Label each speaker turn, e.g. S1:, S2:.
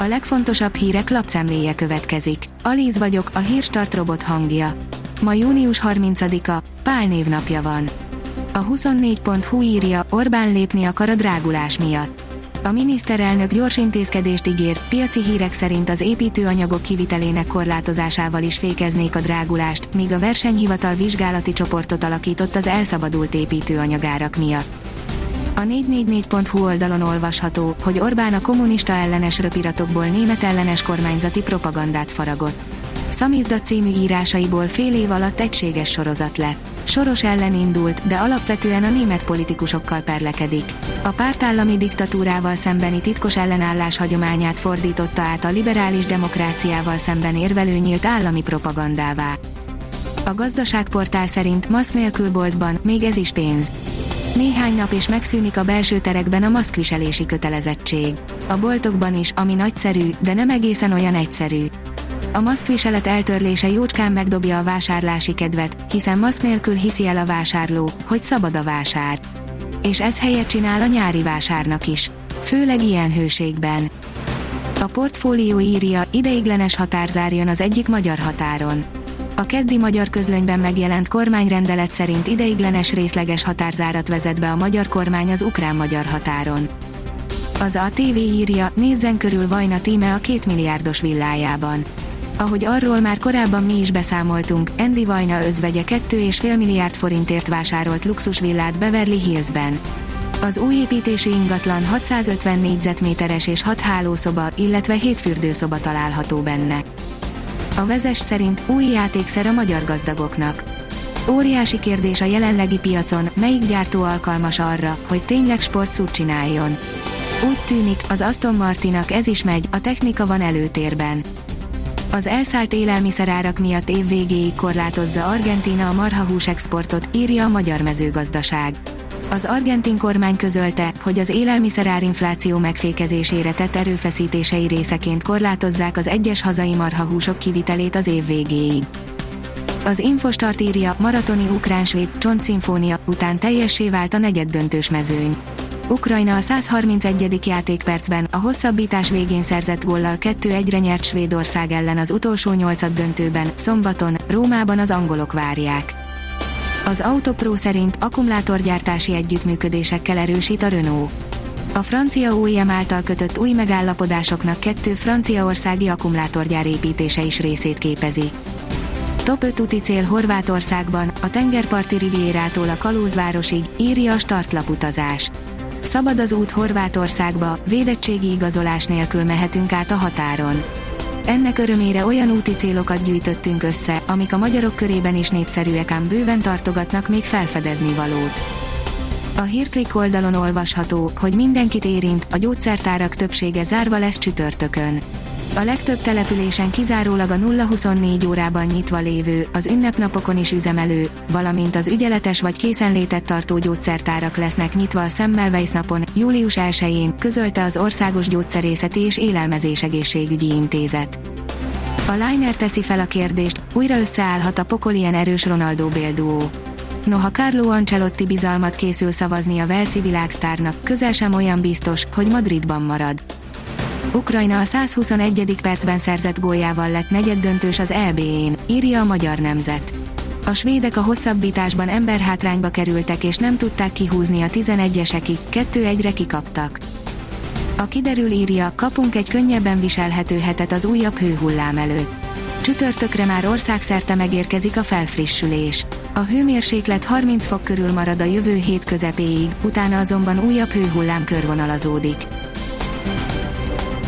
S1: A legfontosabb hírek lapszemléje következik. Alíz vagyok, a hírstart robot hangja. Ma június 30-a, Pál névnapja van. A 24.hu írja, Orbán lépni akar a drágulás miatt. A miniszterelnök gyors intézkedést ígér, piaci hírek szerint az építőanyagok kivitelének korlátozásával is fékeznék a drágulást, míg a versenyhivatal vizsgálati csoportot alakított az elszabadult építőanyagárak miatt. A 444.hu oldalon olvasható, hogy Orbán a kommunista ellenes röpiratokból német ellenes kormányzati propagandát faragott. Szamizdat című írásaiból fél év alatt egységes sorozat lett. Soros ellen indult, de alapvetően a német politikusokkal perlekedik. A pártállami diktatúrával szembeni titkos ellenállás hagyományát fordította át a liberális demokráciával szemben érvelő nyílt állami propagandává. A gazdaságportál szerint maszk nélkül boltban még ez is pénz. Néhány nap és megszűnik a belső terekben a maszkviselési kötelezettség. A boltokban is, ami nagyszerű, de nem egészen olyan egyszerű. A maszkviselet eltörlése jócskán megdobja a vásárlási kedvet, hiszen maszk nélkül hiszi el a vásárló, hogy szabad a vásár. És ez helyet csinál a nyári vásárnak is. Főleg ilyen hőségben. A portfólió írja, ideiglenes határzár jön az egyik magyar határon. A keddi magyar közlönyben megjelent kormányrendelet szerint ideiglenes részleges határzárat vezet be a magyar kormány az ukrán-magyar határon. Az ATV írja, nézzen körül Vajna tíme a két milliárdos villájában. Ahogy arról már korábban mi is beszámoltunk, Andy Vajna özvegye 2,5 milliárd forintért vásárolt luxusvillát Beverly Hillsben. Az új építésű ingatlan 650 négyzetméteres és 6 hálószoba, illetve 7 fürdőszoba található benne. A vezes szerint új játékszer a magyar gazdagoknak. Óriási kérdés a jelenlegi piacon, melyik gyártó alkalmas arra, hogy tényleg sportszút csináljon. Úgy tűnik, az Aston Martinak ez is megy, a technika van előtérben. Az elszállt élelmiszerárak miatt évvégéig korlátozza Argentína a marhahús exportot, írja a Magyar Mezőgazdaság. Az argentin kormány közölte, hogy az élelmiszerárinfláció megfékezésére tett erőfeszítései részeként korlátozzák az egyes hazai marhahúsok kivitelét az év végéig. Az Infostart írja, maratoni ukrán-svéd csontszimfónia után teljessé vált a negyeddöntős mezőny. Ukrajna a 131. játékpercben a hosszabbítás végén szerzett góllal 2-1-re nyert Svédország ellen az utolsó nyolcad döntőben, szombaton, Rómában az angolok várják. Az Autopro szerint akkumulátorgyártási együttműködésekkel erősít a Renault. A francia OEM által kötött új megállapodásoknak kettő franciaországi akkumulátorgyár építése is részét képezi. Top 5 úti cél Horvátországban, a tengerparti rivierától a Kalózvárosig, írja a startlaputazás. Szabad az út Horvátországba, védettségi igazolás nélkül mehetünk át a határon. Ennek örömére olyan úti célokat gyűjtöttünk össze, amik a magyarok körében is népszerűek ám bőven tartogatnak még felfedezni valót. A hírklik oldalon olvasható, hogy mindenkit érint, a gyógyszertárak többsége zárva lesz csütörtökön. A legtöbb településen kizárólag a 0-24 órában nyitva lévő, az ünnepnapokon is üzemelő, valamint az ügyeletes vagy készenlétet tartó gyógyszertárak lesznek nyitva a Semmelweis napon, július 1-én, közölte az Országos Gyógyszerészeti és Élelmezés Egészségügyi Intézet. A Liner teszi fel a kérdést, újra összeállhat a pokol erős Ronaldo bélduó. Noha Carlo Ancelotti bizalmat készül szavazni a Velszi világsztárnak, közel sem olyan biztos, hogy Madridban marad. Ukrajna a 121. percben szerzett góljával lett negyeddöntős az EB-én, írja a Magyar Nemzet. A svédek a hosszabbításban emberhátrányba kerültek és nem tudták kihúzni a 11-esekig, 2-1-re kikaptak. A kiderül írja, kapunk egy könnyebben viselhető hetet az újabb hőhullám előtt. Csütörtökre már országszerte megérkezik a felfrissülés. A hőmérséklet 30 fok körül marad a jövő hét közepéig, utána azonban újabb hőhullám körvonalazódik.